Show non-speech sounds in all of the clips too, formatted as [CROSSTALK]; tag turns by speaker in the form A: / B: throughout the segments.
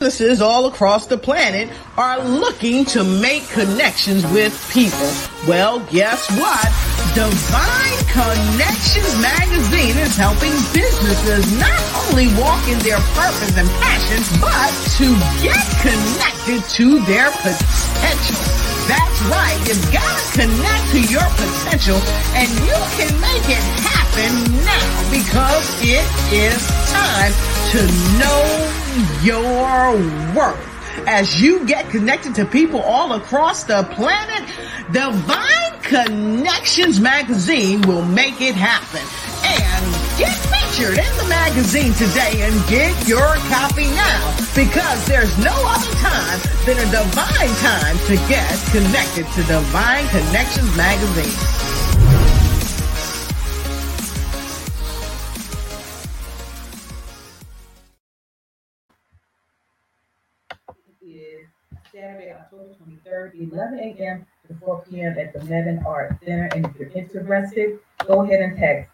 A: businesses all across the planet are looking to make connections with people. Well, guess what? Divine Connections magazine is helping businesses not only walk in their purpose and passion, but to get connected to their potential. That's right. You've got to connect to your potential and you can make it happen now because it is time to know your worth. As you get connected to people all across the planet, Divine Connections magazine will make it happen. And get featured in the magazine today and get your copy now because there's no other time than a divine time to get connected to Divine Connections magazine.
B: Saturday, October twenty-third, eleven AM to four PM at the Mebane Art Center. And if you're interested, go ahead and text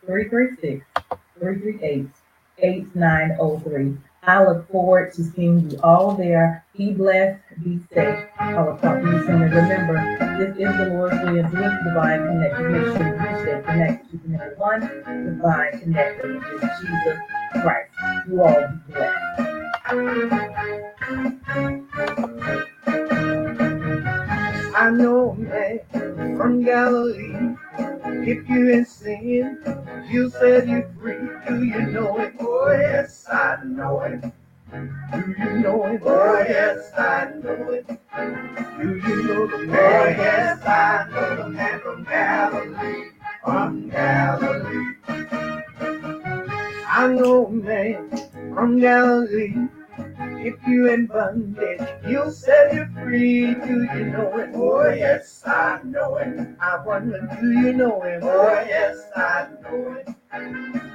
B: 336-338-8903. I look forward to seeing you all there. Be blessed, be safe. I will talk to you soon. And remember, this is Deloris Williams with Divine Connection. Make sure you stay connected to number one, Divine Connection, which is Jesus Christ. You all be blessed.
C: I know a man from Galilee. If you ain't sin, you said you free. Do you know it? Oh, yes, I know it. Do you know it? Oh, yes, I know it. Do you know the man? Oh, yes, I know the man from Galilee. From Galilee. I know a man from Galilee. If you in bondage, you set you free. Do you know it? Oh, yes, I know it. I wonder, do you know him? Oh, yes, I know it.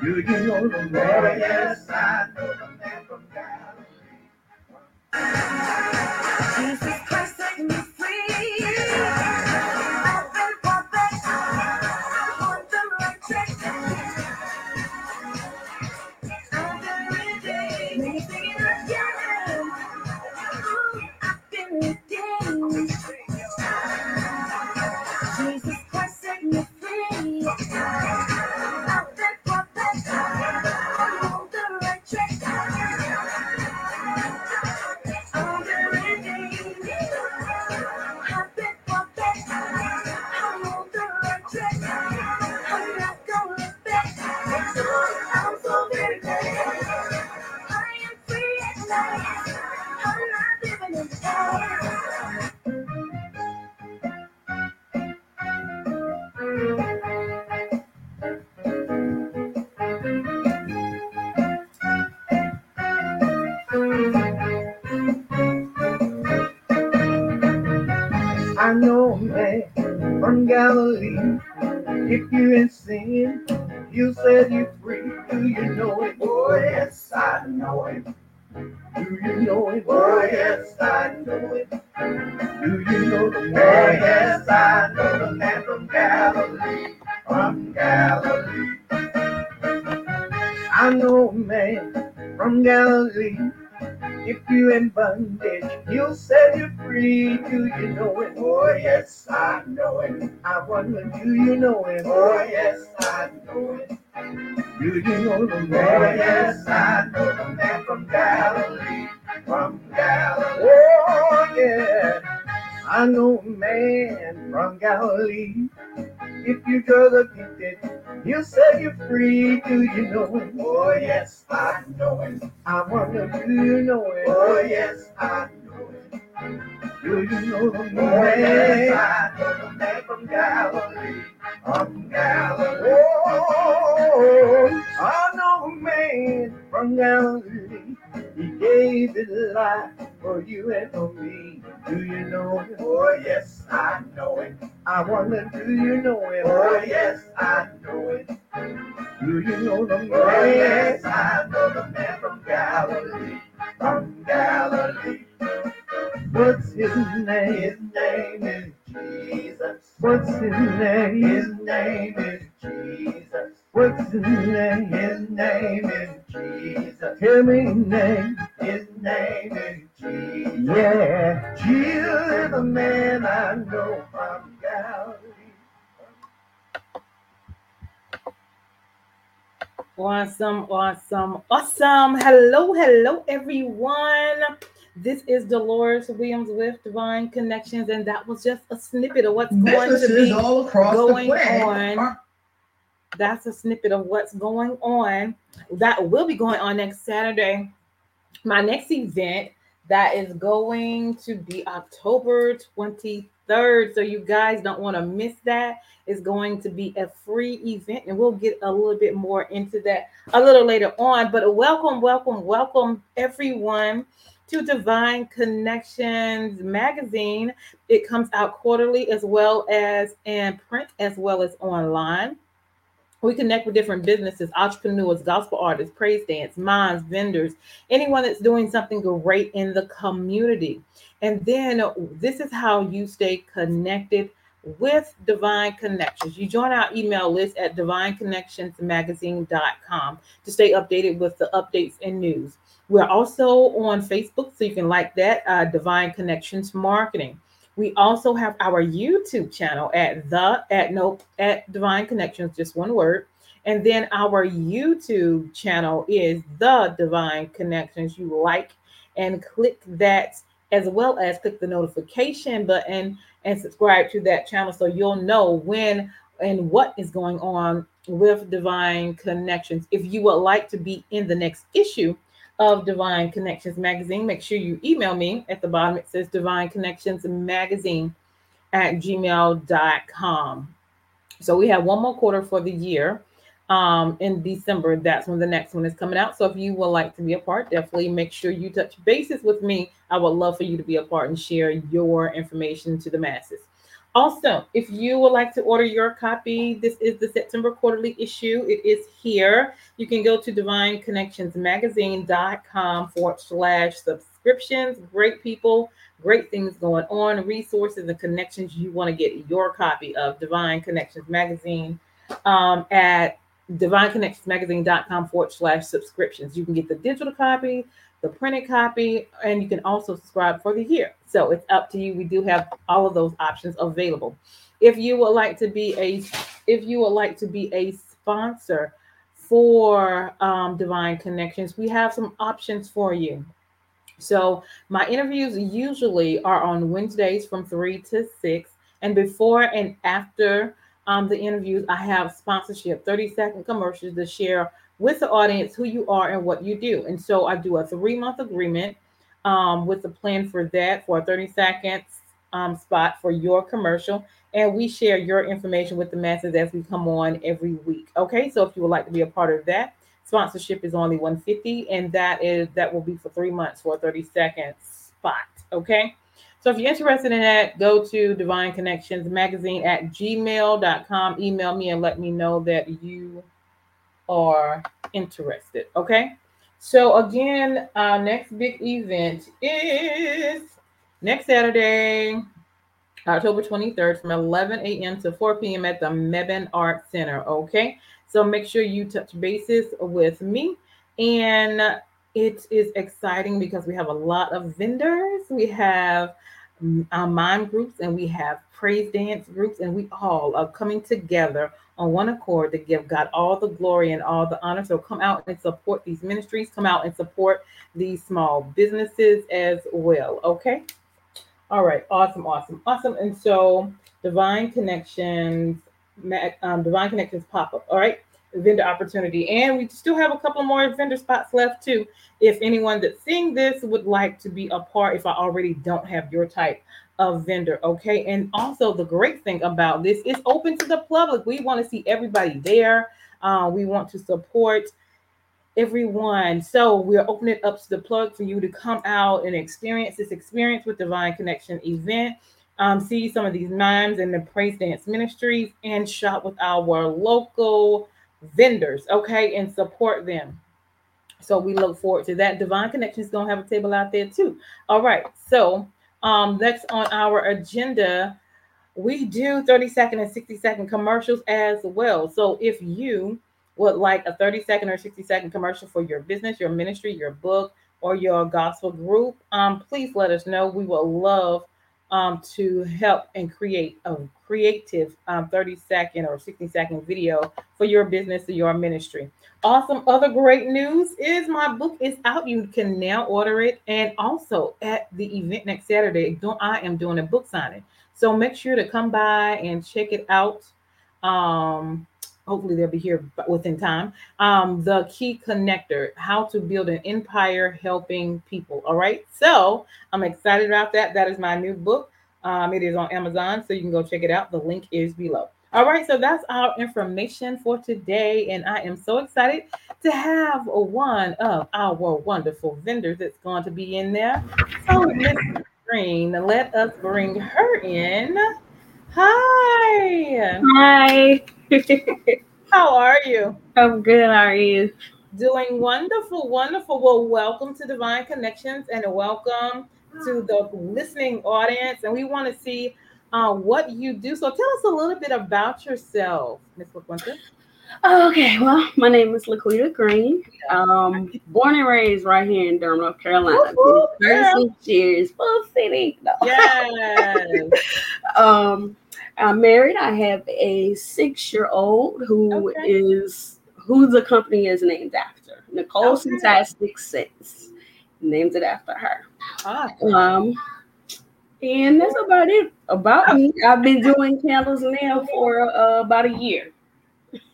C: Do you know the man? Oh, yes, I know the man from Galilee. Jesus Galilee. If you in sin, you said you free. Do you know it? Do you know it? Oh, yes, I know it. Do you know the man? Oh, yes, I know the man from Galilee. From Galilee. Oh, yeah. I know a man from Galilee. If you drug addicted, you set you free. Do you know it? Oh, yes, I know it. I wonder, do you know it? Oh, yes, I know. Do you know the know the man from Galilee. From Galilee. Oh, I know a man from Galilee. He gave his life for you and for me. Do you know it? Oh, yes, I know it. I wonder, do you know it? Oh, yes, I know it. Do you know the man? Oh, yes, I know the man from Galilee. From Galilee. What's his name? His name is Jesus. What's his name? His name is Jesus. What's his name? His name is Jesus. Tell me his name. His name is Jesus. Yeah. Jesus is the man I know from Galilee.
B: Awesome, awesome, awesome. Hello, hello, everyone. This is Deloris Williams with Divine Connections, and that was just a snippet of what's going to be
A: all across
B: going
A: the planet.
B: on. That's a snippet of what's going on. That will be going on next Saturday. My next event that is going to be October 23rd. So you guys don't want to miss that. It's going to be a free event, and we'll get a little bit more into that a little later on. But welcome, welcome, welcome, everyone to Divine Connections magazine. It comes out quarterly as well as in print as well as online. We connect with different businesses, entrepreneurs, gospel artists, praise dance, moms, vendors, anyone that's doing something great in the community. And then this is how you stay connected with Divine Connections. You join our email list at divineconnectionsmagazine.com to stay updated with the updates and news. We're also on Facebook, so you can like that, uh, Divine Connections Marketing. We also have our YouTube channel at the at nope at Divine Connections, just one word. And then our YouTube channel is the Divine Connections. You like and click that as well as click the notification button and subscribe to that channel so you'll know when and what is going on with Divine Connections. If you would like to be in the next issue of Divine Connections Magazine, make sure you email me. At the bottom, it says Divine Connections Magazine at gmail.com. So we have one more quarter for the year. Um, in December, that's when the next one is coming out. So if you would like to be a part, definitely make sure you touch bases with me. I would love for you to be a part and share your information to the masses. Also, if you would like to order your copy, this is the September quarterly issue. It is here. You can go to divineconnectionsmagazine.com forward slash subscriptions. Great people, great things going on, resources and connections. You want to get your copy of Divine Connections Magazine um, at divineconnectionsmagazine.com forward slash subscriptions. You can get the digital copy, the printed copy, and you can also subscribe for the year. So it's up to you. We do have all of those options available. If you would like to be a if you would like to be a sponsor for um, Divine Connections, we have some options for you. So my interviews usually are on Wednesdays from three to six, and before and after um, the interviews, I have sponsorship, 30 second commercials to share with the audience who you are and what you do. And so I do a three month agreement um, with a plan for that for a 30 seconds um, spot for your commercial. And we share your information with the masses as we come on every week. Okay, so if you would like to be a part of that, sponsorship is only 150 and that is that will be for three months for a 30 second spot. Okay. So if you're interested in that, go to Divine Connections Magazine at gmail.com. Email me and let me know that you are interested. Okay. So again, our next big event is next Saturday, October 23rd from 11 a.m. to 4 p.m. at the Mebane Art Center. Okay. So make sure you touch bases with me. And it is exciting because we have a lot of vendors. We have our mime groups and we have praise dance groups, and we all are coming together on one accord to give God all the glory and all the honor. So come out and support these ministries, come out and support these small businesses as well. Okay. All right. Awesome. Awesome. Awesome. And so Divine Connections, um, Divine Connections pop up. All right vendor opportunity. And we still have a couple more vendor spots left too. If anyone that's seeing this would like to be a part, if I already don't have your type of vendor, okay. And also the great thing about this is open to the public. We want to see everybody there. Uh, we want to support everyone. So we're opening up to the plug for you to come out and experience this experience with Divine Connection event. Um, see some of these mimes and the praise dance ministries and shop with our local vendors, okay, and support them. So we look forward to that. Divine Connection is going to have a table out there too. All right. So um, next on our agenda, we do 30 second and 60 second commercials as well. So if you would like a 30 second or 60 second commercial for your business, your ministry, your book, or your gospel group, um, please let us know. We would love um, to help and create a creative um, 30 second or 60 second video for your business or your ministry. Awesome. Other great news is my book is out. You can now order it. And also at the event next Saturday, I am doing a book signing. So make sure to come by and check it out. Um, hopefully they'll be here within time. Um, the key connector, how to build an empire helping people. All right. So I'm excited about that. That is my new book. Um, it is on Amazon, so you can go check it out. The link is below. All right, so that's our information for today, and I am so excited to have one of our wonderful vendors that's going to be in there. So, Miss Green, let us bring her in. Hi.
D: Hi. [LAUGHS]
B: How are you?
D: I'm good. How are you?
B: Doing wonderful, wonderful. Well, welcome to Divine Connections and welcome to the listening audience. And we want to see uh, what you do. So tell us a little bit about yourself, Ms. LaQuinta.
D: Okay, well, my name is Laquita Green. Um, born and raised right here in Durham, North Carolina.
B: Woo-hoo,
D: 36 years, full city. No.
B: Yes. [LAUGHS]
D: um, I'm married. I have a six-year-old who
B: Okay.
D: is who the company is named after. Nicole
B: Okay.
D: Fantastic Sense. Named it after her.
B: Awesome.
D: Um, and that's about it about me. I've been doing candles now for uh, about a year. [LAUGHS]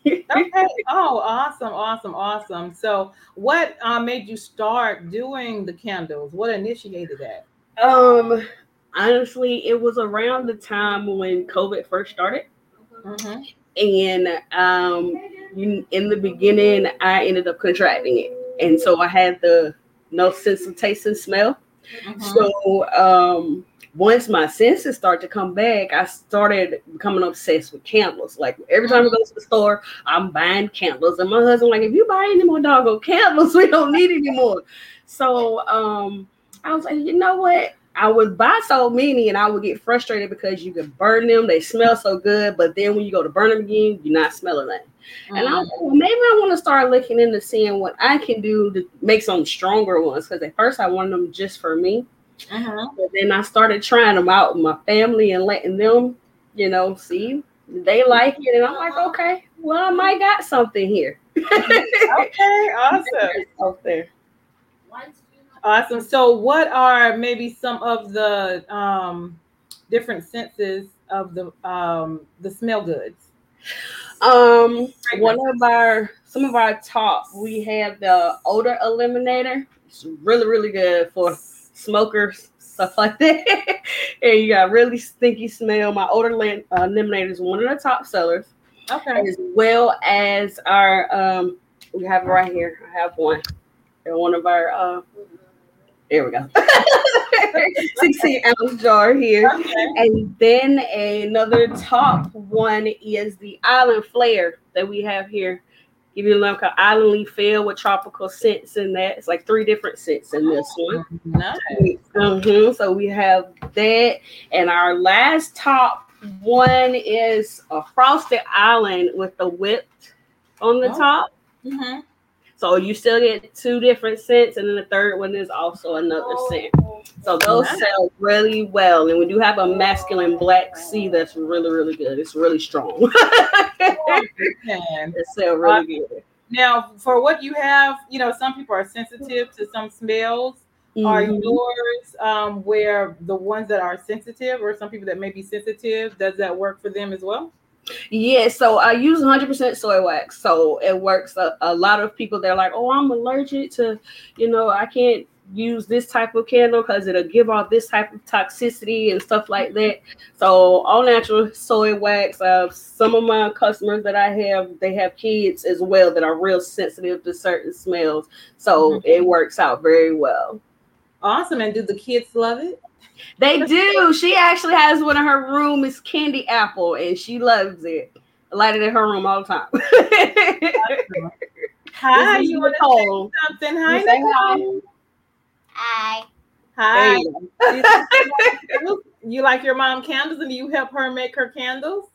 B: Okay. Oh, awesome, awesome, awesome. So, what uh, made you start doing the candles? What initiated that?
D: Um, honestly, it was around the time when COVID first started,
B: Mm-hmm.
D: and um, in the beginning, I ended up contracting it, and so I had the no sense of taste and smell.
B: Mm-hmm.
D: So um, once my senses start to come back, I started becoming obsessed with candles. Like every time I go to the store, I'm buying candles, and my husband like, if you buy any more doggone candles, [LAUGHS] we don't need any more. So um, I was like, you know what? I would buy so many, and I would get frustrated because you can burn them; they smell so good. But then when you go to burn them again, you're not smelling that. And I was like, well, maybe I want to start looking into seeing what I can do to make some stronger ones. Because at first I wanted them just for me.
B: Mhm.
D: But then I started trying them out with my family and letting them, you know, see they like it. And I'm like, okay, well, I might got something here. [LAUGHS]
B: Okay. [LAUGHS] Awesome.
D: Out there.
B: Awesome. So, what are maybe some of the um, different senses of the um, the smell goods?
D: Um, one of our some of our top, we have the odor eliminator. It's really, really good for smokers, stuff like that. [LAUGHS] and you got really stinky smell. My odor uh, eliminator is one of the top sellers,
B: Okay.
D: as well as our um, we have it right here. I have one. And one of our uh, there we go. [LAUGHS] 16 ounce jar here.
B: Okay.
D: And then another top one is the Island Flare that we have here. Give you a little called Islandly Feel with tropical scents in that. It's like three different scents in this one.
B: Nice.
D: Mhm. So we have that. And our last top one is a frosted island with the whipped on the
B: Oh.
D: top.
B: Mhm.
D: So you still get two different scents, and then the third one is also another scent. So those
B: Nice.
D: sell really well. And we do have a masculine black sea that's really, really good. It's really strong. [LAUGHS]
B: And
D: it sell really good.
B: now, for what you have, you know, some people are sensitive to some smells. Are
D: Mhm.
B: yours um, where the ones that are sensitive, or some people that may be sensitive? Does that work for them as well?
D: Yeah, so I use 100% soy wax. So it works. A, a lot of people, they're like, oh, I'm allergic to, you know, I can't use this type of candle because it'll give off this type of toxicity and stuff like that. So all natural soy wax. Uh, some of my customers that I have, they have kids as well that are real sensitive to certain smells. So
B: Mhm.
D: it works out very well.
B: Awesome. And do the kids love it?
D: They do. She actually has one in her room. It's candy apple, and she loves it. I light it in her room all the time. [LAUGHS]
B: Hi,
D: This
B: you want to say something? Hi,
D: say hi.
E: Hi.
B: Hi.
D: You. [LAUGHS]
B: You- you like your mom candles and you help her make her candles?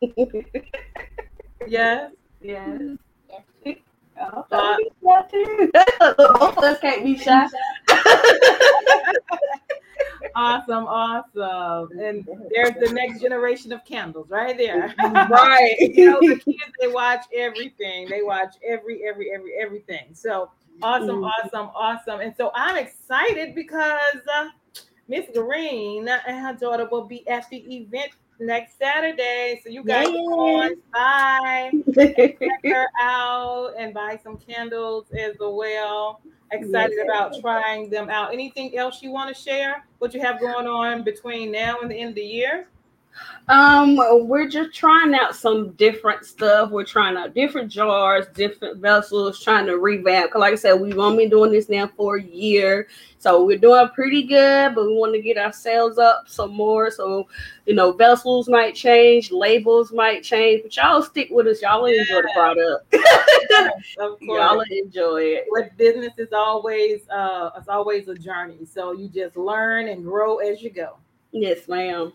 B: [LAUGHS] Yes.
D: Yes. Mm-hmm. Uh, oh, don't be shy too. Both of us can't be shy.
B: Awesome, awesome. And there's the next generation of candles right there.
D: right. [LAUGHS]
B: you know, the kids they watch everything. They watch every, every, every, everything. So awesome,
D: Mhm.
B: awesome, awesome. And so I'm excited because uh, Miss Green and her daughter will be at the event next Saturday. So you guys
D: Yay.
B: on by, [LAUGHS] check her out, and buy some candles as well. Excited
D: Yes.
B: about trying them out. Anything else you want to share? What you have going on between now and the end of the year?
D: Um, we're just trying out some different stuff. We're trying out different jars, different vessels, trying to revamp. Cause like I said, we've only been doing this now for a year, so we're doing pretty good. But we want to get our sales up some more. So, you know, vessels might change, labels might change, but y'all stick with us. Y'all will enjoy the product. [LAUGHS]
B: Of
D: y'all enjoy it.
B: With business is always uh it's always a journey. So you just learn and grow as you go.
D: Yes, ma'am.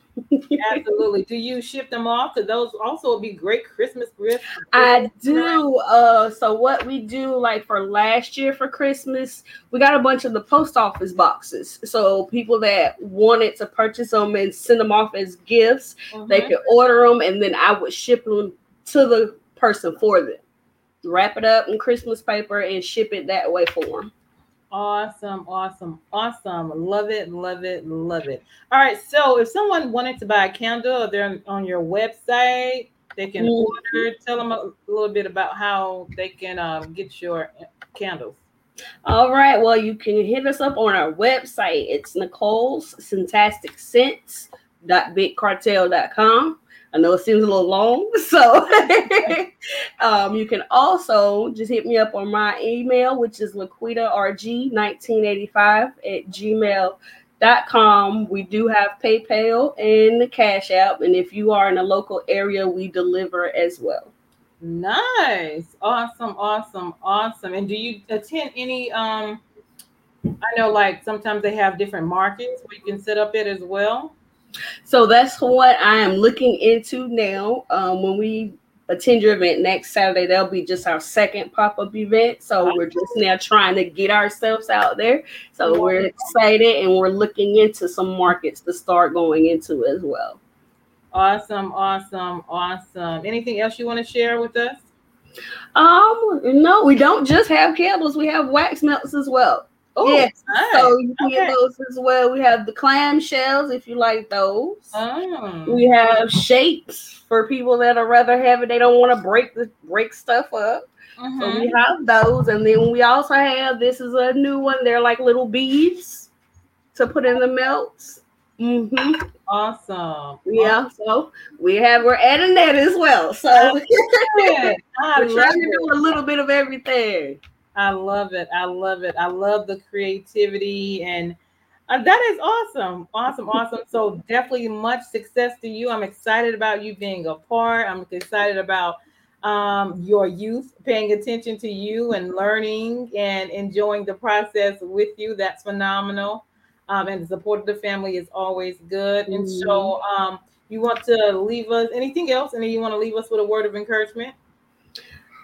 B: Absolutely. Do you ship them off? Because those also would be great Christmas gifts.
D: I do. Uh, so what we do, like for last year for Christmas, we got a bunch of the post office boxes. So people that wanted to purchase them and send them off as gifts, they
B: Mhm.
D: could order them, and then I would ship them to the person for them. Wrap it up in Christmas paper and ship it that way for them.
B: Awesome, awesome, awesome. Love it, love it, love it. All right. So if someone wanted to buy a candle, they're on your website, they can
D: Mhm.
B: order. Tell them a little bit about how they can um, get your candles.
D: All right. Well, you can hit us up on our website. It's Nicole's Syntastic Sense.bigcartel.com. I know it seems a little long, [LAUGHS] so [LAUGHS] um, you can also just hit me up on my email, which is laquitarg1985 at gmail.com. We do have PayPal and the Cash App, and if you are in a local area, we deliver as well.
B: Nice. Awesome, awesome, awesome. And do you attend any um I know like sometimes they have different markets where you can set up it as well.
D: So that's what I am looking into now. Um, when we attend your event next Saturday, that'll be just our second pop up event. So we're just now trying to get ourselves out there. So we're excited and we're looking into some markets to start going into as well.
B: Awesome, awesome, awesome. Anything else you want to share with us?
D: Um, no, we don't just have candles, we have wax melts as well.
B: Oh,
D: yes,
B: nice.
D: so you can get those as well. We have the clam shells if you like those.
B: Oh.
D: We have shapes for people that are rather heavy. They don't want to break the break stuff up. So
B: Mhm.
D: we have those, and then we also have this is a new one. They're like little beads to put in the melts. hmm
B: Awesome.
D: Yeah, so we have we're adding that as well. So [LAUGHS] we're trying to do a little bit of everything.
B: I love it. I love it. I love the creativity and uh, that is awesome. Awesome. Awesome. So definitely much success to you. I'm excited about you being a part. I'm excited about um, your youth paying attention to you and learning and enjoying the process with you. That's phenomenal. Um, and the support of the family is always good. And so um, you want to leave us anything else? And then you want to leave us with a word of encouragement?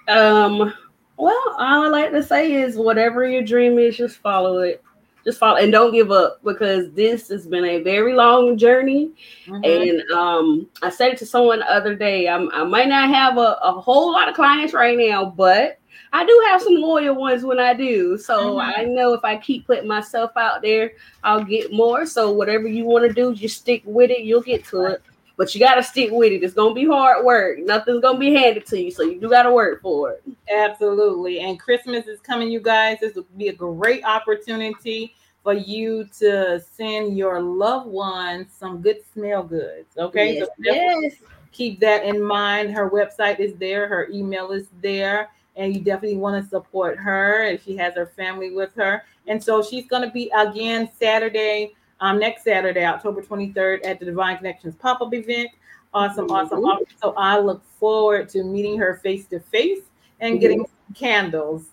D: Um, well, all I like to say is whatever your dream is, just follow it. Just follow and don't give up because this has been a very long journey.
B: Mhm.
D: And um, I said it to someone the other day. I'm, I might not have a, a whole lot of clients right now, but I do have some loyal ones when I do. So
B: Mhm.
D: I know if I keep putting myself out there, I'll get more. So whatever you want to do, just stick with it. You'll get to it. But you got to stick with it. It's going to be hard work. Nothing's going to be handed to you. So you do got to work for it.
B: Absolutely. And Christmas is coming, you guys. This would be a great opportunity for you to send your loved ones some good smell goods. Okay.
D: Yes,
B: So
D: yes.
B: keep that in mind. Her website is there, her email is there, and you definitely want to support her if she has her family with her. And so she's going to be again Saturday, um, next Saturday, October 23rd, at the Divine Connections pop up event. Awesome, awesome,
D: Mhm.
B: awesome. So I look forward to meeting her face to face and getting some candles.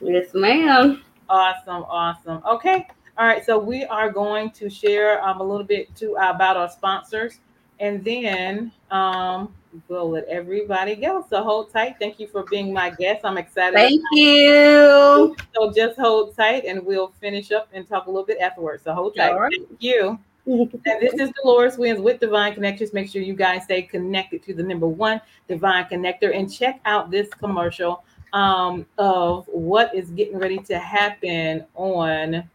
D: Yes, ma'am.
B: Awesome, awesome. Okay. All right. So we are going to share um, a little bit to about our sponsors, and then um, we'll let everybody go. So hold tight. Thank you for being my guest. I'm excited.
D: Thank you.
B: So just hold tight and we'll finish up and talk a little bit afterwards. So hold tight.
D: Right.
B: Thank you. And this is Deloris Williams with Divine Connections. Make sure you guys stay connected to the number one Divine Connector and check out this commercial um, of what is getting ready to happen on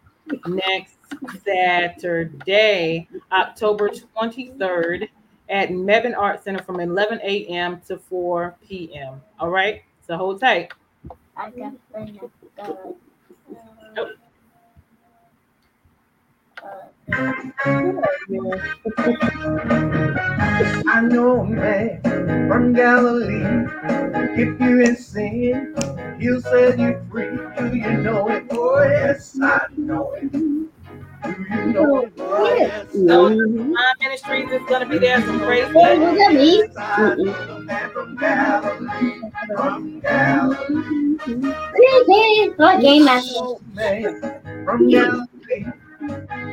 B: next Saturday, October 23rd at Mebane Art Center from 11 a.m. to 4 p.m. All right, so hold tight.
E: I got the next
B: Oh.
C: I know a man from Galilee. If you ain't sin, he'll set you free. Do you know it? Oh, yes, I know it. Do you it.
B: Ministries is to be there. Some.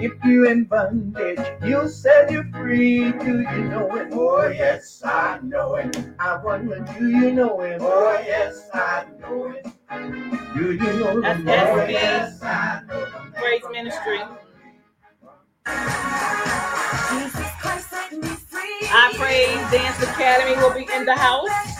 C: If you in bondage, he'll set you free. Do you know it? Oh, yes, I know it. I wonder, do you know it? Oh, yes, I know it. Do you know
B: That's
C: the
B: Praise ministry. I pray Dance Academy will be in the house.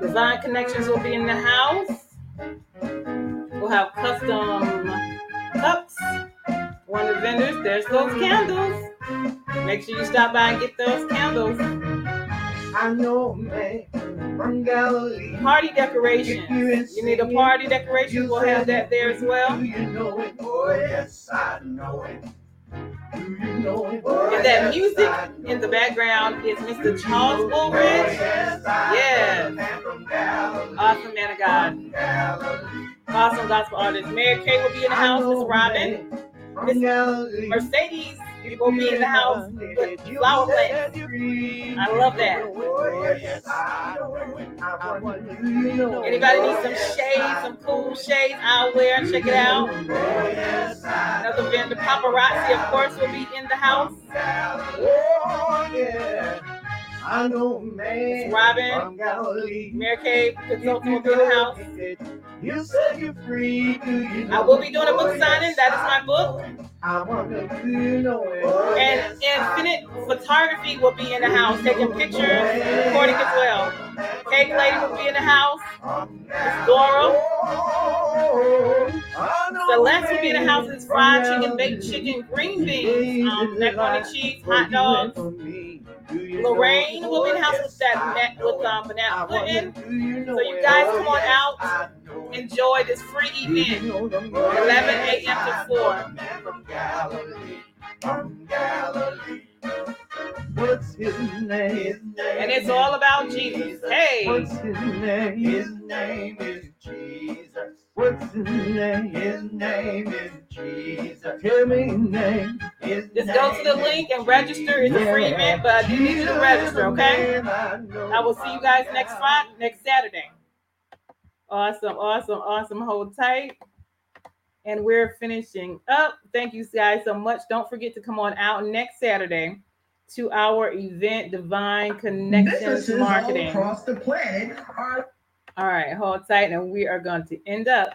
B: Design Connections will be in the house. We'll have custom cups. One of the vendors, there's those candles. Make sure you stop by and get those candles.
C: I know man from Galilee.
B: Party decorations.
C: you
B: need a party decoration. We'll have that there as well.
C: You know it? Oh, yes, I know it.
B: And that music in the background is Mr. Charles Woolridge.
C: yes.
B: Awesome man of God. Awesome gospel artist. Mary Kay will be in the house. Miss Robin. Miss
C: Galilee.
B: Mercedes will be in the house with flower plants. I love that. Anybody need some shades, some cool shades? I'll wear. Check it out. Another vendor, paparazzi, of course, will be in the house.
C: Oh. I know man
B: Robin,
C: from Galilee.
B: Mary Kay consultant will be in the house.
C: You set you're free. Do you know
B: I will be doing a book signing. That is my book.
C: I wonder, do you know it?
B: And Infinite Photography will be in the house, taking pictures, recording as well. Cake Lady will be in the house. Miss Dora. Celeste will be in the house. It's fried chicken, baked chicken, green beans, um, macaroni cheese, hot dogs. Lorraine will be in the house with that met with um, banana pudding. So you guys come on out, enjoy this free event. 11 a.m. to 4.
C: What's his name?
B: And it's all about Jesus. Hey,
C: What's his name? His name is Jesus. What's his name? His name is Jesus. Tell me his name. His
B: just go to the link and register. It's a free event, but you need to register, okay? I will see you guys next Friday, next Saturday. Awesome, awesome, awesome. Hold tight. And we're finishing up. Thank you guys so much. Don't forget to come on out next Saturday to our event, Divine Connections
A: Businesses
B: Marketing.
A: across the planet are
B: All right, hold tight, and we are going to end up